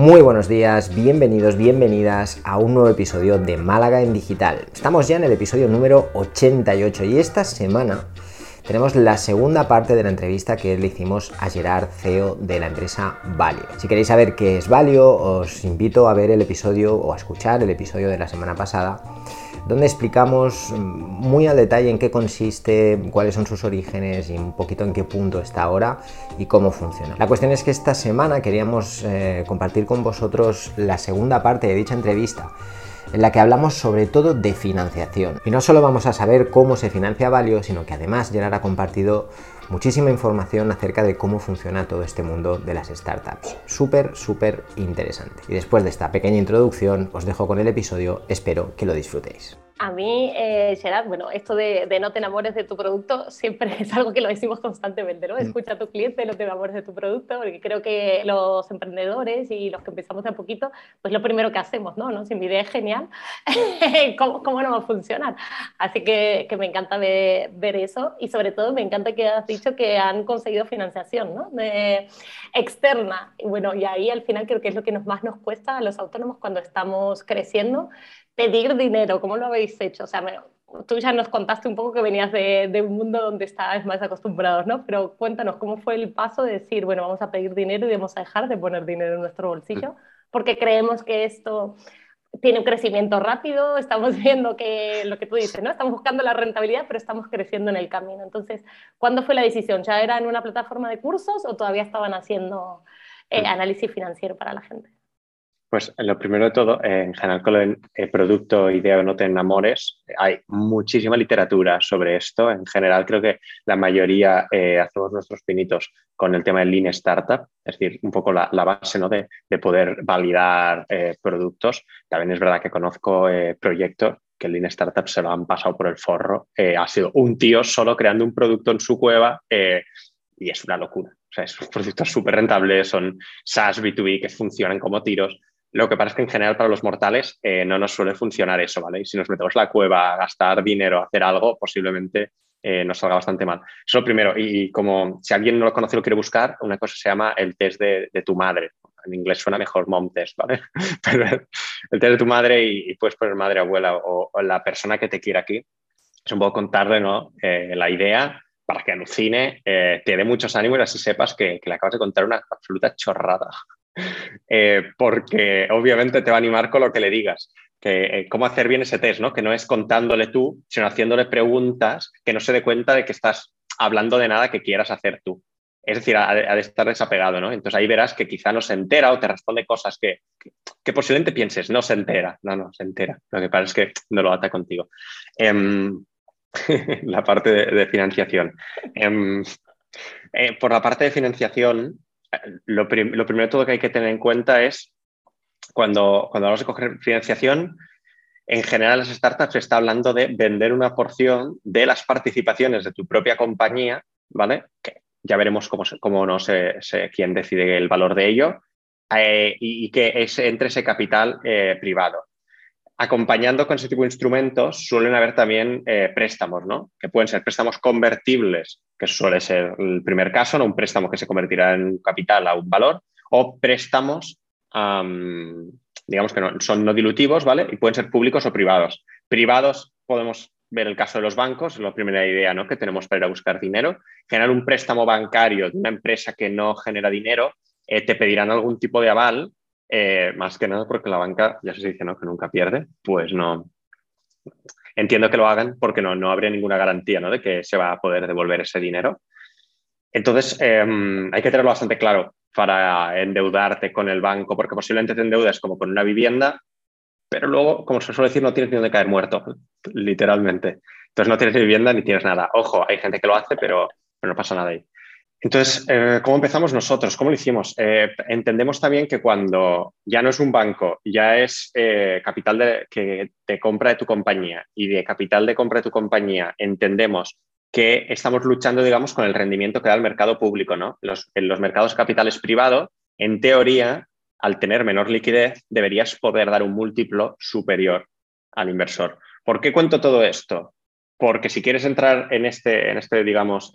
Muy buenos días, bienvenidos, bienvenidas a un nuevo episodio de Málaga en Digital. Estamos ya en el episodio número 88 y esta semana tenemos la segunda parte de la entrevista que le hicimos a Gerard, CEO de la empresa Valio. Si queréis saber qué es Valio, os invito a ver el episodio o a escuchar el episodio de la semana pasada donde explicamos muy al detalle en qué consiste, cuáles son sus orígenes y un poquito en qué punto está ahora y cómo funciona. La cuestión es que esta semana queríamos eh, compartir con vosotros la segunda parte de dicha entrevista en la que hablamos sobre todo de financiación. Y no solo vamos a saber cómo se financia Valio, sino que además Gerard ha compartido muchísima información acerca de cómo funciona todo este mundo de las startups. Súper, súper interesante. Y después de esta pequeña introducción, os dejo con el episodio, espero que lo disfrutéis. A mí, eh, Gerard, bueno, esto de, no te enamores de tu producto siempre es algo que lo decimos constantemente, ¿no? Mm. Escucha a tu cliente, no te enamores de tu producto, porque creo que los emprendedores y los que empezamos de a poquito, pues lo primero que hacemos, ¿no? ¿No? Si mi idea es genial, ¿cómo, ¿cómo, no va a funcionar? Así que, que me encanta ver, ver, eso y sobre todo me encanta que has dicho que han conseguido financiación, ¿no? De, externa. Y bueno, y ahí al final creo que es lo que nos, más nos cuesta a los autónomos cuando estamos creciendo, pedir dinero, ¿cómo lo habéis hecho? O sea, tú ya nos contaste un poco que venías de, un mundo donde estabas más acostumbrados, ¿no? Pero cuéntanos, ¿cómo fue el paso de decir, bueno, vamos a pedir dinero y vamos a dejar de poner dinero en nuestro bolsillo? Porque creemos que esto tiene un crecimiento rápido, estamos viendo que lo que tú dices, ¿no? Estamos buscando la rentabilidad, pero estamos creciendo en el camino. Entonces, ¿cuándo fue la decisión? ¿Ya era en una plataforma de cursos o todavía estaban haciendo eh, análisis financiero para la gente? Pues lo primero de todo, en general con el eh, producto Idea o No te enamores, hay muchísima literatura sobre esto. En general creo que la mayoría eh, hacemos nuestros pinitos con el tema del Lean Startup, es decir, un poco la, base ¿no? de, poder validar eh, productos. También es verdad que conozco proyectos que el Lean Startup se lo han pasado por el forro. ha sido un tío solo creando un producto en su cueva y es una locura. O sea, esos productos súper rentables, son SaaS B2B que funcionan como tiros lo que pasa es que en general para los mortales eh, no nos suele funcionar eso, ¿vale? Y si nos metemos la cueva a gastar dinero, a hacer algo, posiblemente eh, nos salga bastante mal. Eso es lo primero. Y, como si alguien no lo conoce y lo quiere buscar, una cosa se llama el test de, tu madre. En inglés suena mejor mom test, ¿vale? Pero el test de tu madre y, puedes poner madre, abuela o, la persona que te quiera aquí. Es un poco contarle ¿no? Eh, la idea para que alucine, te dé muchos ánimos y así sepas que, que le acabas de contar una absoluta chorrada. Eh, porque obviamente te va a animar con lo que le digas. Que, eh, cómo hacer bien ese test, ¿no? Que no es contándole tú, sino haciéndole preguntas que no se dé cuenta de que estás hablando de nada que quieras hacer tú. Es decir, ha, de estar desapegado, ¿no? Entonces ahí verás que quizá no se entera o te responde cosas que, que, posiblemente pienses, no se entera. No, no, se entera. Lo que pasa es que no lo ata contigo. Em, la parte de, financiación. Em, eh, por la parte de financiación, lo, primero de todo que hay que tener en cuenta es cuando, cuando vamos a coger financiación, en general las startups se está hablando de vender una porción de las participaciones de tu propia compañía, ¿vale? Que ya veremos cómo, cómo no sé, quién decide el valor de ello, eh, y, que es entre ese capital eh, privado. Acompañando con ese tipo de instrumentos suelen haber también eh, préstamos, ¿no? Que pueden ser préstamos convertibles, que suele ser el primer caso, ¿no? Un préstamo que se convertirá en capital a un valor, o préstamos, digamos que no, son no dilutivos, ¿vale? Y pueden ser públicos o privados. Privados podemos ver el caso de los bancos, es la primera idea ¿no? que tenemos para ir a buscar dinero. Generar un préstamo bancario de una empresa que no genera dinero, eh, te pedirán algún tipo de aval eh, más que nada porque la banca, ya se dice, ¿no? Que nunca pierde, pues no. Entiendo que lo hagan porque no, no habría ninguna garantía ¿no? de que se va a poder devolver ese dinero. Entonces, em, hay que tenerlo bastante claro para endeudarte con el banco, porque posiblemente te endeudes como con una vivienda, pero luego, como se suele decir, no tienes ni donde caer muerto, literalmente. Entonces no tienes vivienda ni tienes nada. Ojo, hay gente que lo hace, pero, pero no pasa nada ahí. Entonces, eh, ¿cómo empezamos nosotros? ¿Cómo lo hicimos? Eh, entendemos también que cuando ya no es un banco, ya es eh, capital que te compra de tu compañía y de capital de compra de tu compañía entendemos que estamos luchando, digamos, con el rendimiento que da el mercado público, ¿no? En los mercados capitales privados, en teoría, al tener menor liquidez, deberías poder dar un múltiplo superior al inversor. ¿Por qué cuento todo esto? Porque si quieres entrar en este, en este digamos,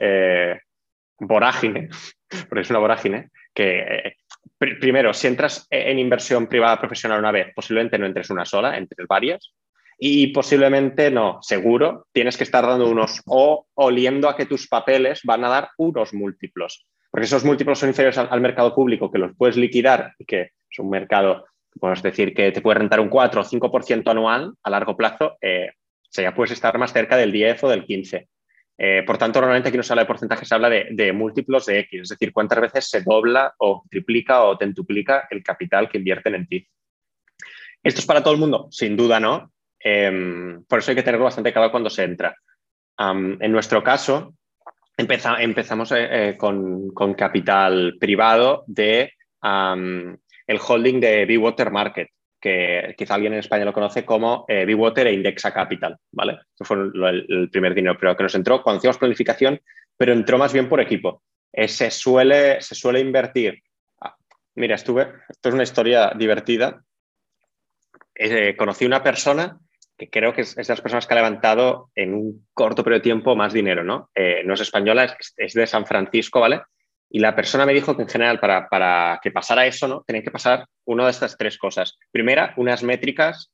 vorágine, porque es una vorágine, que primero, si entras en inversión privada profesional una vez, posiblemente no entres una sola, entres varias. Y posiblemente no, seguro, tienes que estar dando unos o oliendo a que tus papeles van a dar unos múltiplos. Porque esos múltiplos son inferiores al, mercado público, que los puedes liquidar y que es un mercado, podemos decir, que te puede rentar un 4 o 5% anual a largo plazo, eh, o sea, ya puedes estar más cerca del 10 o del 15. Eh, por tanto, normalmente aquí no se habla de porcentajes, se habla de, múltiplos de X, es decir, cuántas veces se dobla o triplica o tentuplica el capital que invierten en ti. ¿Esto es para todo el mundo? Sin duda no. Em, por eso hay que tenerlo bastante claro cuando se entra. en nuestro caso, empezamos eh, eh, con, capital privado de holding de B-Water Market que quizá alguien en España lo conoce como eh, Water e Indexa Capital, ¿vale? Eso fue el, primer dinero pero que nos entró cuando planificación, pero entró más bien por equipo. Eh, se, suele, se suele invertir. Ah, mira, estuve, esto es una historia divertida. Eh, conocí una persona que creo que es, de las personas que ha levantado en un corto periodo de tiempo más dinero, ¿no? Eh, no es española, es, es de San Francisco, ¿vale? Y la persona me dijo que en general para, para que pasara eso, ¿no? Tenía que pasar una de estas tres cosas. Primera, unas métricas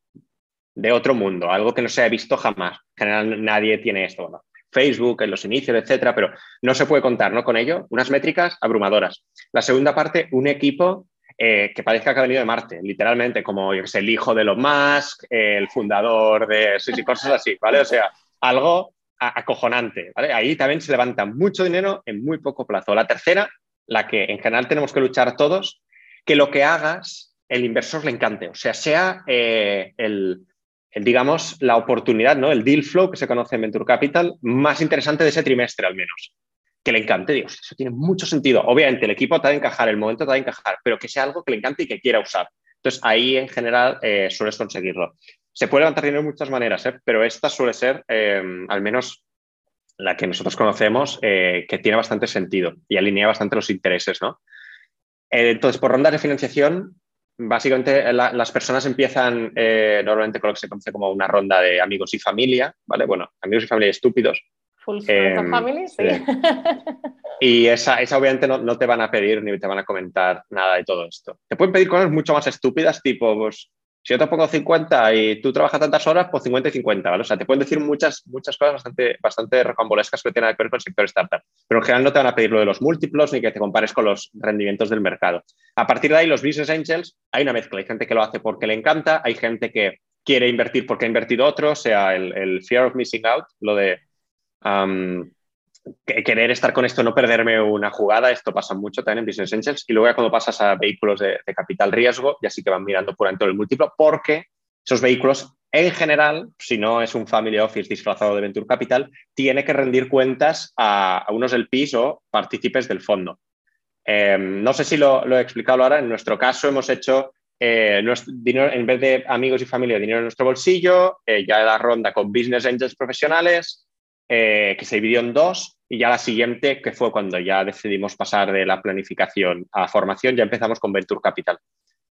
de otro mundo, algo que no se ha visto jamás. En general nadie tiene esto. Bueno, Facebook, en los inicios, etcétera, pero no se puede contar ¿no? con ello. Unas métricas abrumadoras. La segunda parte, un equipo eh, que parezca que ha venido de Marte, literalmente, como yo el hijo de Elon Musk, el fundador de sí, sí, cosas así, ¿vale? O sea, algo acojonante. Ahí también se levanta mucho dinero en muy poco plazo. La tercera, la que en general tenemos que luchar todos, que lo que hagas, el inversor le encante. O sea, sea eh, el, digamos, la oportunidad, ¿no? el deal flow que se conoce en Venture Capital, más interesante de ese trimestre al menos. Que le encante, Dios, eso tiene mucho sentido. Obviamente, el equipo te ha de encajar, el momento te ha de encajar, pero que sea algo que le encante y que quiera usar. Entonces, ahí en general eh, sueles conseguirlo. Se puede levantar dinero de muchas maneras, ¿eh? pero esta suele ser, eh, al menos la que nosotros conocemos, eh, que tiene bastante sentido y alinea bastante los intereses. ¿no? entonces, por rondas de financiación, básicamente las personas empiezan normalmente con lo que se conoce como una ronda de amigos y familia, ¿vale? Bueno, amigos y familia estúpidos. Full family, sí. Y esa, esa obviamente no, no, te van a pedir ni te van a comentar nada de todo esto. Te pueden pedir cosas mucho más estúpidas, tipo, pues, si yo te pongo 50 y tú trabajas tantas horas, pues 50 y 50, ¿vale? O sea, te pueden decir muchas, muchas cosas bastante, bastante recambolescas que tienen que ver con el sector startup. Pero en general no te van a pedir lo de los múltiplos ni que te compares con los rendimientos del mercado. A partir de ahí, los business angels, hay una mezcla. Hay gente que lo hace porque le encanta, hay gente que quiere invertir porque ha invertido otro, o sea, el, fear of missing out, lo de querer estar con esto, no perderme una jugada, esto pasa mucho también en Business Angels. Y luego ya cuando pasas a vehículos de, capital riesgo, ya sí que van mirando puramente el múltiplo, porque esos vehículos, en general, si no es un family office disfrazado de Venture Capital, tiene que rendir cuentas a, unos del PIS o partícipes del fondo. Em, no sé si lo, he explicado ahora, en nuestro caso hemos hecho eh, dinero, en vez de amigos y familia, dinero en nuestro bolsillo, eh, ya la ronda con business angels profesionales, eh, que se dividió en dos y ya la siguiente, que fue cuando ya decidimos pasar de la planificación a formación, ya empezamos con Venture Capital.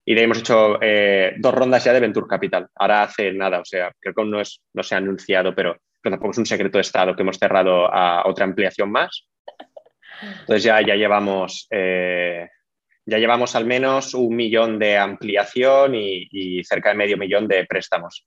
Y hemos hecho eh, dos rondas ya de Venture Capital. Ahora hace nada, o sea, creo que no, es, no se ha anunciado, pero, tampoco es un secreto de Estado que hemos cerrado a otra ampliación más. Entonces ya, ya llevamos... Eh, ya llevamos al menos un millón de ampliación y cerca de medio millón de préstamos.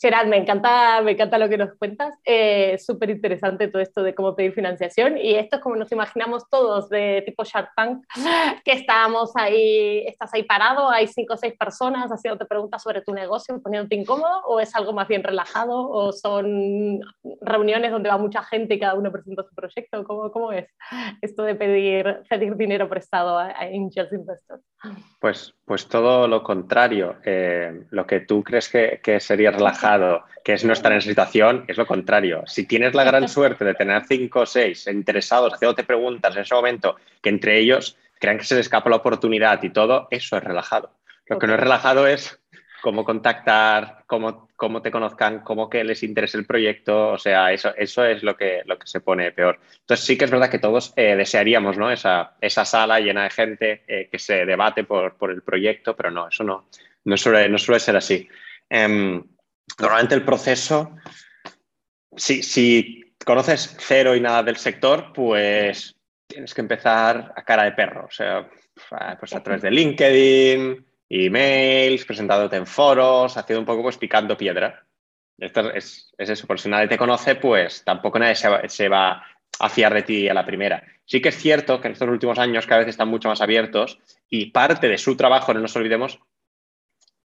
Gerard, me encanta, me encanta lo que nos cuentas. Eh, Súper interesante todo esto de cómo pedir financiación. Y esto es como nos imaginamos todos, de tipo Shark Tank, que estamos ahí, estás ahí parado, hay cinco o seis personas haciéndote preguntas sobre tu negocio, poniéndote incómodo, o es algo más bien relajado, o son reuniones donde va mucha gente y cada uno presenta su proyecto. ¿Cómo, cómo es esto de pedir, pedir dinero prestado a, a angels investors? Pues, pues todo lo contrario. Eh, lo que tú crees que, que, sería relajado, que es no estar en esa situación, es lo contrario. Si tienes la gran suerte de tener cinco o seis interesados haciéndote preguntas en ese momento, que entre ellos crean que se les escapa la oportunidad y todo, eso es relajado. Lo que no es relajado es cómo contactar, cómo, cómo, te conozcan, cómo que les interese el proyecto, o sea, eso, eso es lo que, lo que se pone peor. Entonces sí que es verdad que todos eh, desearíamos ¿no? esa, esa, sala llena de gente eh, que se debate por, por, el proyecto, pero no, eso no, no, suele, no suele ser así. Em, normalmente el proceso, si, si conoces cero y nada del sector, pues tienes que empezar a cara de perro, o sea, pues a través de LinkedIn, emails, presentándote en foros, haciendo un poco pues picando piedra. Esto es, eso, por si nadie te conoce, pues tampoco nadie se va, a fiar de ti a la primera. Sí que es cierto que en estos últimos años cada vez están mucho más abiertos y parte de su trabajo, no nos olvidemos,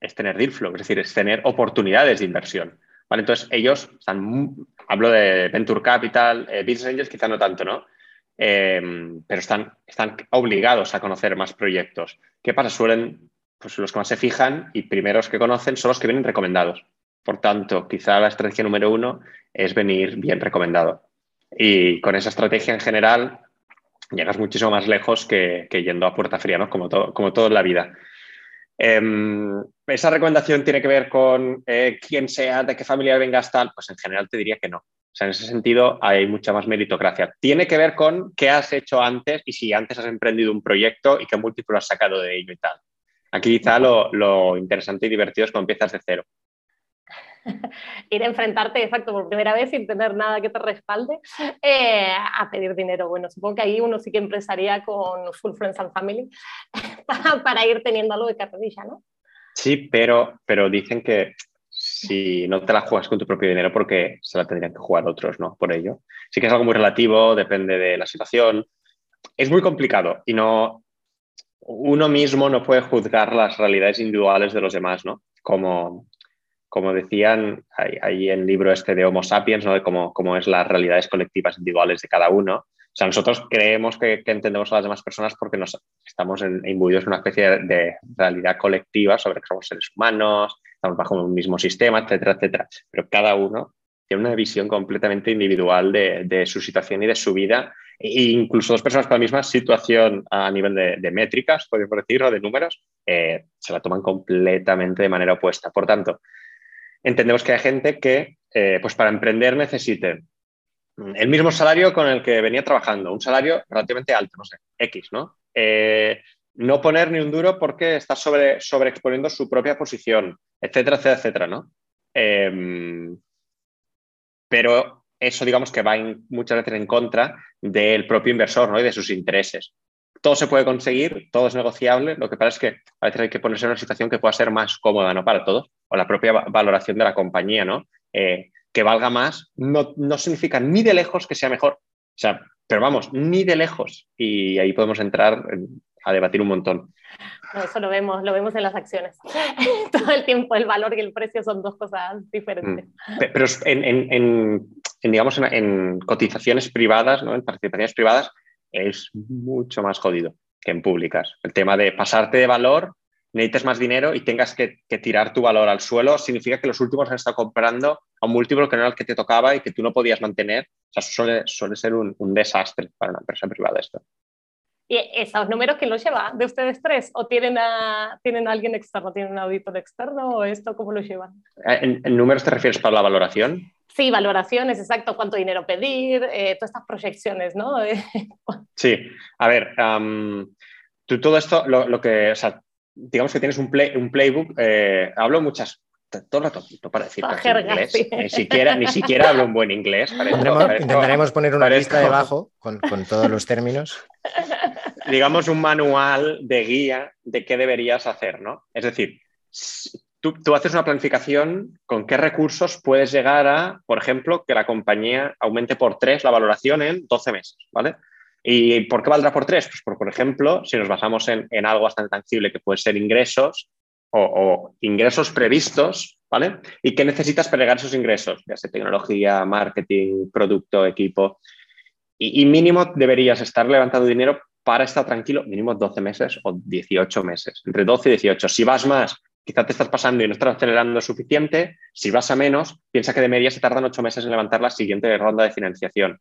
es tener deal flow, es decir, es tener oportunidades de inversión. ¿vale? Entonces, ellos están, hablo de Venture Capital, eh, Business Angels, quizá no tanto, ¿no? Em, pero están, están obligados a conocer más proyectos. ¿Qué pasa? Suelen, pues los que más se fijan y primeros que conocen son los que vienen recomendados. Por tanto, quizá la estrategia número uno es venir bien recomendado. Y con esa estrategia en general llegas muchísimo más lejos que, yendo a puerta fría, ¿no? Como todo, como todo en la vida. Em, ¿Esa recomendación tiene que ver con eh, quién sea, de qué familia vengas tal? Pues en general te diría que no. O sea, en ese sentido hay mucha más meritocracia. Tiene que ver con qué has hecho antes y si antes has emprendido un proyecto y qué múltiplo has sacado de ello y tal. Aquí quizá lo, lo interesante y divertido es cuando empiezas de cero. ir a enfrentarte, exacto, por primera vez sin tener nada que te respalde, eh, a pedir dinero. Bueno, supongo que ahí uno sí que empezaría con Full Friends and Family para, ir teniendo algo de carrerilla, ¿no? Sí, pero, pero dicen que si no te la juegas con tu propio dinero porque se la tendrían que jugar otros, ¿no? Por ello. Sí que es algo muy relativo, depende de la situación. Es muy complicado y no, uno mismo no puede juzgar las realidades individuales de los demás, ¿no? Como, como decían ahí en el libro este de Homo sapiens, ¿no? de cómo, cómo, es las realidades colectivas individuales de cada uno. O sea, nosotros creemos que, entendemos a las demás personas porque nos estamos imbuidos en una especie de, realidad colectiva sobre que somos seres humanos, estamos bajo un mismo sistema, etcétera, etcétera. Pero cada uno tiene una visión completamente individual de, su situación y de su vida. E incluso dos personas con la misma situación a nivel de, métricas, podemos decir, o de números, eh, se la toman completamente de manera opuesta. Por tanto, entendemos que hay gente que, eh, pues para emprender necesite el mismo salario con el que venía trabajando, un salario relativamente alto, no sé, X, ¿no? Eh, no poner ni un duro porque está sobre, sobreexponiendo su propia posición, etcétera, etcétera, etcétera, ¿no? Em, pero eso, digamos, que va muchas veces en contra del propio inversor, ¿no? Y de sus intereses todo se puede conseguir, todo es negociable. Lo que pasa es que a veces hay que ponerse en una situación que pueda ser más cómoda ¿no? para todos, o la propia valoración de la compañía, ¿no? Eh, que valga más, no, no significa ni de lejos que sea mejor. O sea, pero vamos, ni de lejos. Y ahí podemos entrar a debatir un montón. eso lo vemos, lo vemos en las acciones. Todo el tiempo el valor y el precio son dos cosas diferentes. Mm. Pero en, digamos, en, cotizaciones privadas, ¿no? en participaciones privadas, es mucho más jodido que en públicas. El tema de pasarte de valor, necesites más dinero y tengas que, tirar tu valor al suelo, significa que los últimos han estado comprando a un múltiplo que no era el que te tocaba y que tú no podías mantener. O sea, suele, suele ser un, desastre para una empresa privada esto. ¿Y esos números quién los lleva? ¿De ustedes tres? ¿O tienen a, tienen alguien externo? ¿Tienen un auditor externo? ¿O esto cómo lo llevan? ¿En, en números te refieres para la valoración? Sí, valoraciones, exacto, cuánto dinero pedir, eh, todas estas proyecciones, ¿no? sí, a ver, tú todo esto, lo, que, o sea, digamos que tienes un, un playbook, eh, hablo muchas, todo el rato para decir inglés, ni, siquiera, ni siquiera hablo un buen inglés. intentaremos poner una lista debajo con, con todos los términos. Digamos un manual de guía de qué deberías hacer, ¿no? Es decir, Tú, haces una planificación con qué recursos puedes llegar a, por ejemplo, que la compañía aumente por tres la valoración en 12 meses, ¿vale? ¿Y por qué valdrá por tres? Pues por, ejemplo, si nos basamos en, algo bastante tangible que puede ser ingresos o, ingresos previstos, ¿vale? ¿Y qué necesitas para llegar a esos ingresos? Ya sea tecnología, marketing, producto, equipo. Y, y mínimo deberías estar levantando dinero para estar tranquilo, mínimo 12 meses o 18 meses, entre 12 y 18. Si vas más, quizá te estás pasando y no estás acelerando suficiente. Si vas a menos, piensa que de media se tardan ocho meses en levantar la siguiente ronda de financiación.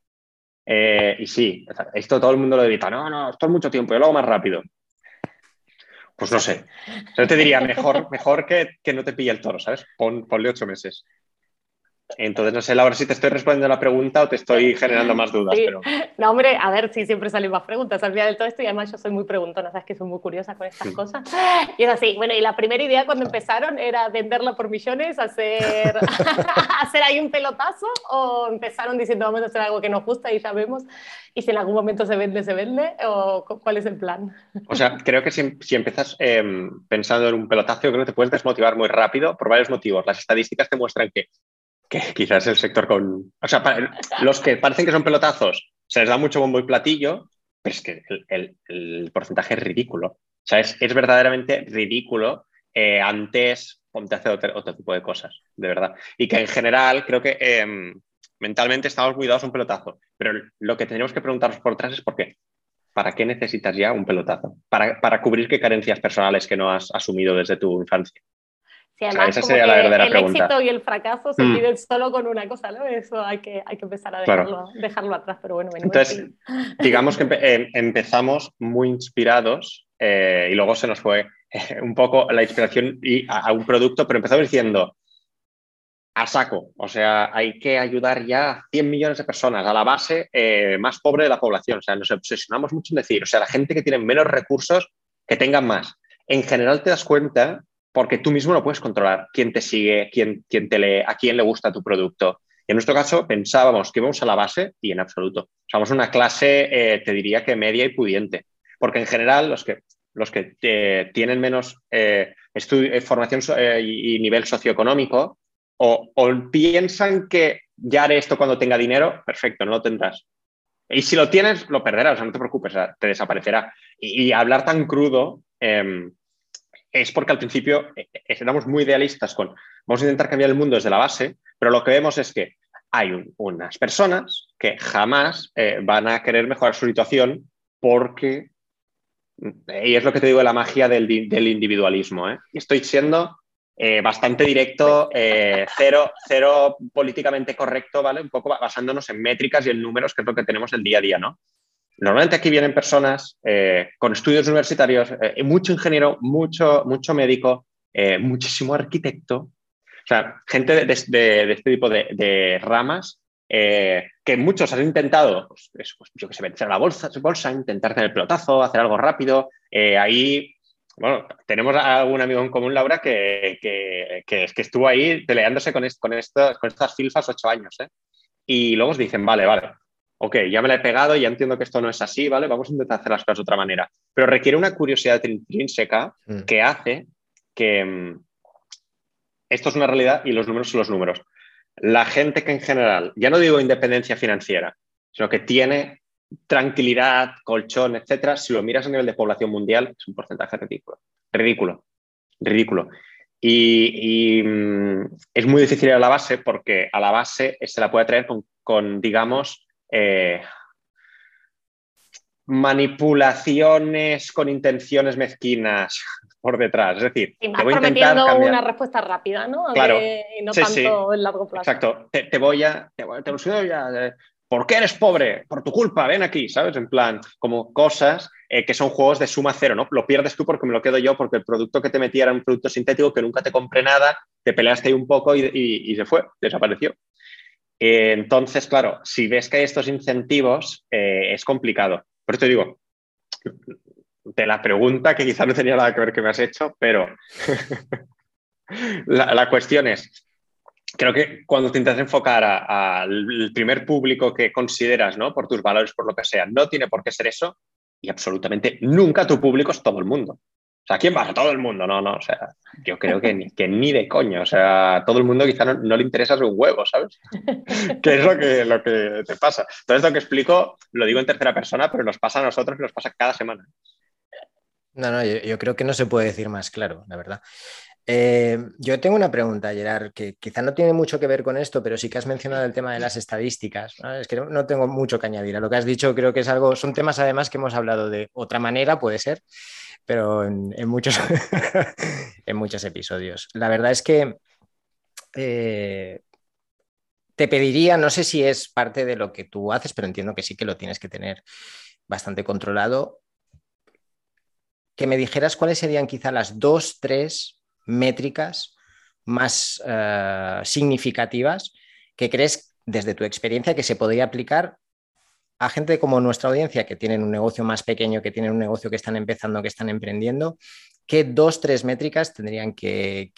Eh, y sí, esto todo el mundo lo evita. No, no, esto es mucho tiempo, yo lo hago más rápido. Pues no sé. Yo te diría, mejor, mejor que, que no te pille el toro, ¿sabes? ponle ocho meses. Entonces, no sé, Laura, si te estoy respondiendo la pregunta o te estoy generando más dudas. Pero... No, hombre, a ver si siempre salen más preguntas al final de todo esto y además yo soy muy preguntona, sabes que soy muy curiosa con estas cosas. Y es así, bueno, y la primera idea cuando empezaron era venderla por millones, hacer, hacer ahí un pelotazo o empezaron diciendo vamos a hacer algo que nos gusta y sabemos y si en algún momento se vende, se vende o cuál es el plan. O sea, creo que si, si empiezas em, pensando en un pelotazo, creo que te puedes desmotivar muy rápido por varios motivos. Las estadísticas te muestran que que quizás el sector con... O sea, los que parecen que son pelotazos, se les da mucho bombo y platillo, pero es que el, porcentaje es ridículo. O sea, es, verdaderamente ridículo eh, antes ponte a hacer otro, tipo de cosas, de verdad. Y que en general creo que em, mentalmente estamos muy dados a un pelotazo, pero lo que tenemos que preguntarnos por atrás es por qué. ¿Para qué necesitas ya un pelotazo? ¿Para, para cubrir qué carencias personales que no has asumido desde tu infancia? Esa sería la verdadera el éxito y el fracaso se mm. solo con una cosa, ¿no? Eso hay que, hay que empezar a dejarlo, dejarlo atrás, pero bueno. Entonces, digamos que em, empezamos muy inspirados eh, y luego se nos fue eh, un poco la inspiración y a, un producto, pero empezamos diciendo a saco, o sea, hay que ayudar ya a 100 millones de personas, a la base eh, más pobre de la población, o sea, nos obsesionamos mucho en decir, o sea, la gente que tiene menos recursos, que tengan más. En general te das cuenta porque tú mismo no puedes controlar quién te sigue, quién, quién te lee, a quién le gusta tu producto. en nuestro caso pensábamos que íbamos a la base y en absoluto. Somos una clase, eh, te diría que media y pudiente, porque en general los que, los que eh, tienen menos eh, formación y nivel socioeconómico o, piensan que ya haré esto cuando tenga dinero, perfecto, no lo tendrás. Y si lo tienes, lo perderás, o sea, no te preocupes, te desaparecerá. Y, y hablar tan crudo em, es porque al principio eh, eh, éramos muy idealistas con vamos a intentar cambiar el mundo desde la base, pero lo que vemos es que hay unas personas que jamás eh, van a querer mejorar su situación porque, y es lo que te digo de la magia del, individualismo, estoy siendo bastante directo, cero, cero políticamente correcto, ¿vale? Un poco basándonos en métricas y en números, que es lo que tenemos el día a día, ¿no? Normalmente aquí vienen personas eh, con estudios universitarios, eh, mucho ingeniero, mucho, mucho médico, eh, muchísimo arquitecto, o sea, gente de, este tipo de, ramas que muchos han intentado, pues, pues, yo que sé, vencer la bolsa, bolsa, intentar tener el pelotazo, hacer algo rápido. ahí, bueno, tenemos algún amigo en común, Laura, que, que, que, estuvo ahí peleándose con, con, con estas filfas ocho años. Y luego os dicen, vale, vale, ok, ya me la he pegado, ya entiendo que esto no es así, ¿vale? Vamos a intentar hacer las cosas de otra manera. Pero requiere una curiosidad intrínseca mm. que hace que mm, esto es una realidad y los números son los números. La gente que en general, ya no digo independencia financiera, sino que tiene tranquilidad, colchón, etcétera, si lo miras a nivel de población mundial, es un porcentaje ridículo. Ridículo. Ridículo. Y, mm, es muy difícil ir a la base porque a la base se la puede traer con digamos, eh, manipulaciones con intenciones mezquinas por detrás. Es decir, te voy a prometiendo una respuesta rápida, ¿no? Claro. y no tanto en largo plazo. Exacto. Te, voy a. Te, ya. Eh, ¿Por qué eres pobre? Por tu culpa, ven aquí, ¿sabes? En plan, como cosas eh, que son juegos de suma cero, ¿no? Lo pierdes tú porque me lo quedo yo, porque el producto que te metía era un producto sintético que nunca te compré nada, te peleaste ahí un poco y se fue, desapareció. Eh, entonces, claro, si ves que hay estos incentivos, eh, es complicado. Por eso te digo, de la pregunta, que quizá no tenía nada que ver que me has hecho, pero la, cuestión es, creo que cuando te intentas enfocar al primer público que consideras, ¿no? Por tus valores, por lo que sea, no tiene por qué ser eso y absolutamente nunca tu público es todo el mundo. O sea, ¿quién va? A todo el mundo, no, no. O sea, yo creo que ni, que ni de coño. O sea, todo el mundo quizá no, le interesa su huevo, ¿sabes? ¿Qué es lo que, lo que te pasa? Todo esto que explico lo digo en tercera persona, pero nos pasa a nosotros y nos pasa cada semana. No, no, yo, creo que no se puede decir más claro, la verdad. Eh, yo tengo una pregunta, Gerard, que quizá no tiene mucho que ver con esto, pero sí que has mencionado el tema de las estadísticas. Es que no, tengo mucho que añadir a lo que has dicho. Creo que es algo, son temas además que hemos hablado de otra manera, puede ser, pero en, muchos, en muchos episodios. La verdad es que eh, te pediría, no sé si es parte de lo que tú haces, pero entiendo que sí que lo tienes que tener bastante controlado, que me dijeras cuáles serían quizá las dos, tres métricas más eh, significativas que crees desde tu experiencia que se podría aplicar a gente como nuestra audiencia que tienen un negocio más pequeño, que tienen un negocio que están empezando, que están emprendiendo? ¿Qué dos, tres métricas tendrían que,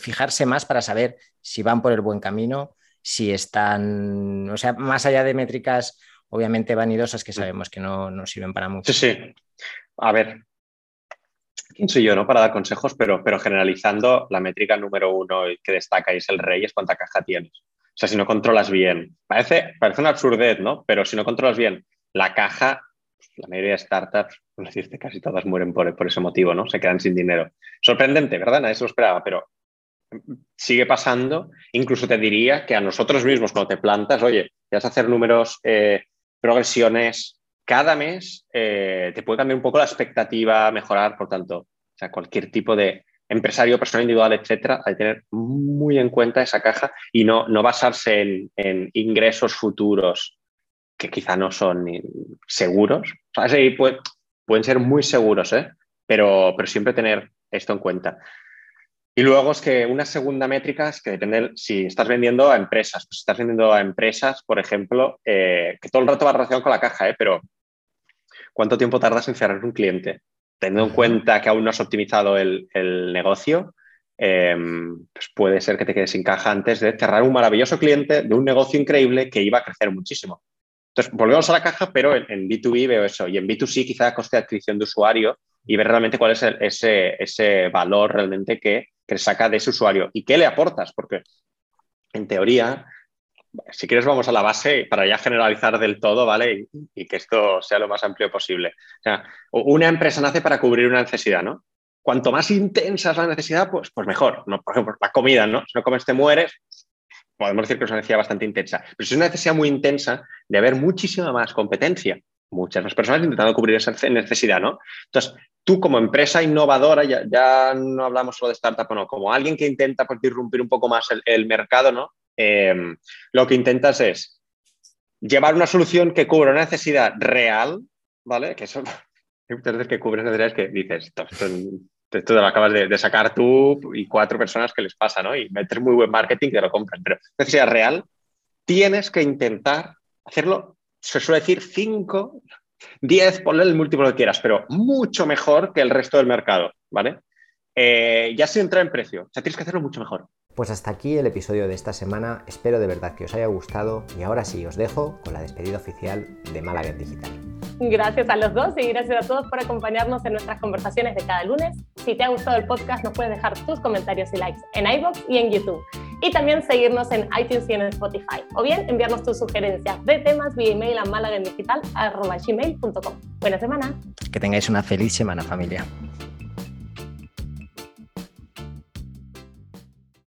fijarse más para saber si van por el buen camino, si están, o sea, más allá de métricas obviamente vanidosas que sabemos que no, no sirven para mucho? Sí, sí. A ver, quién soy yo, ¿no? Para dar consejos, pero, pero generalizando, la métrica número uno que destaca y es el rey es cuánta caja tienes. O sea, si no controlas bien, parece, parece una absurdez, ¿no? Pero si no controlas bien la caja, la mayoría de startups, por decirte, casi todas mueren por, ese motivo, ¿no? Se quedan sin dinero. Sorprendente, ¿verdad? Nadie se lo esperaba, pero sigue pasando. Incluso te diría que a nosotros mismos, cuando te plantas, oye, vas a hacer números, eh, progresiones, cada mes eh, te puede cambiar un poco la expectativa, mejorar, por tanto, o sea, cualquier tipo de, empresario, persona individual, etcétera, hay que tener muy en cuenta esa caja y no, no basarse en, ingresos futuros que quizá no son seguros. O sea, pueden ser muy seguros, ¿eh? pero, pero siempre tener esto en cuenta. Y luego es que una segunda métrica es que depende si estás vendiendo a empresas. Pues si estás vendiendo a empresas, por ejemplo, eh, que todo el rato va relacionado con la caja, ¿eh? pero ¿cuánto tiempo tardas en cerrar un cliente? Teniendo en cuenta que aún no has optimizado el, negocio, em, pues puede ser que te quedes sin caja antes de cerrar un maravilloso cliente de un negocio increíble que iba a crecer muchísimo. Entonces, volvemos a la caja, pero en, B2B veo eso. Y en B2C quizá coste de adquisición de usuario y ver realmente cuál es ese, ese, valor realmente que, que saca de ese usuario y qué le aportas, porque en teoría si quieres vamos a la base para ya generalizar del todo, ¿vale? Y, que esto sea lo más amplio posible. O sea, una empresa nace para cubrir una necesidad, ¿no? Cuanto más intensa es la necesidad, pues, pues mejor. Por ejemplo, la comida, ¿no? Si no comes te mueres, podemos decir que es una necesidad bastante intensa. Pero es una necesidad muy intensa de haber muchísima más competencia, muchas más personas intentando cubrir esa necesidad, ¿no? Entonces, tú como empresa innovadora, ya, ya no hablamos solo de startup, no, como alguien que intenta pues, irrumpir un poco más el mercado, ¿no? Em, lo que intentas es llevar una solución que cubra una necesidad real, ¿vale? Que eso muchas veces que cubre necesidades que dices, esto, lo acabas de, sacar tú y cuatro personas que les pasa, ¿no? Y meter muy buen marketing que lo compran. Pero necesidad real, tienes que intentar hacerlo, se suele decir 5, 10, ponle el múltiplo que quieras, pero mucho mejor que el resto del mercado, ¿vale? Eh, ya sin entrar en precio, o sea, tienes que hacerlo mucho mejor. Pues hasta aquí el episodio de esta semana, espero de verdad que os haya gustado y ahora sí os dejo con la despedida oficial de Málaga Digital. Gracias a los dos y gracias a todos por acompañarnos en nuestras conversaciones de cada lunes. Si te ha gustado el podcast, nos puedes dejar tus comentarios y likes en iBox y en YouTube. Y también seguirnos en iTunes y en Spotify. O bien enviarnos tus sugerencias de temas vía email a malagendigital.com. Buena semana. Que tengáis una feliz semana, familia.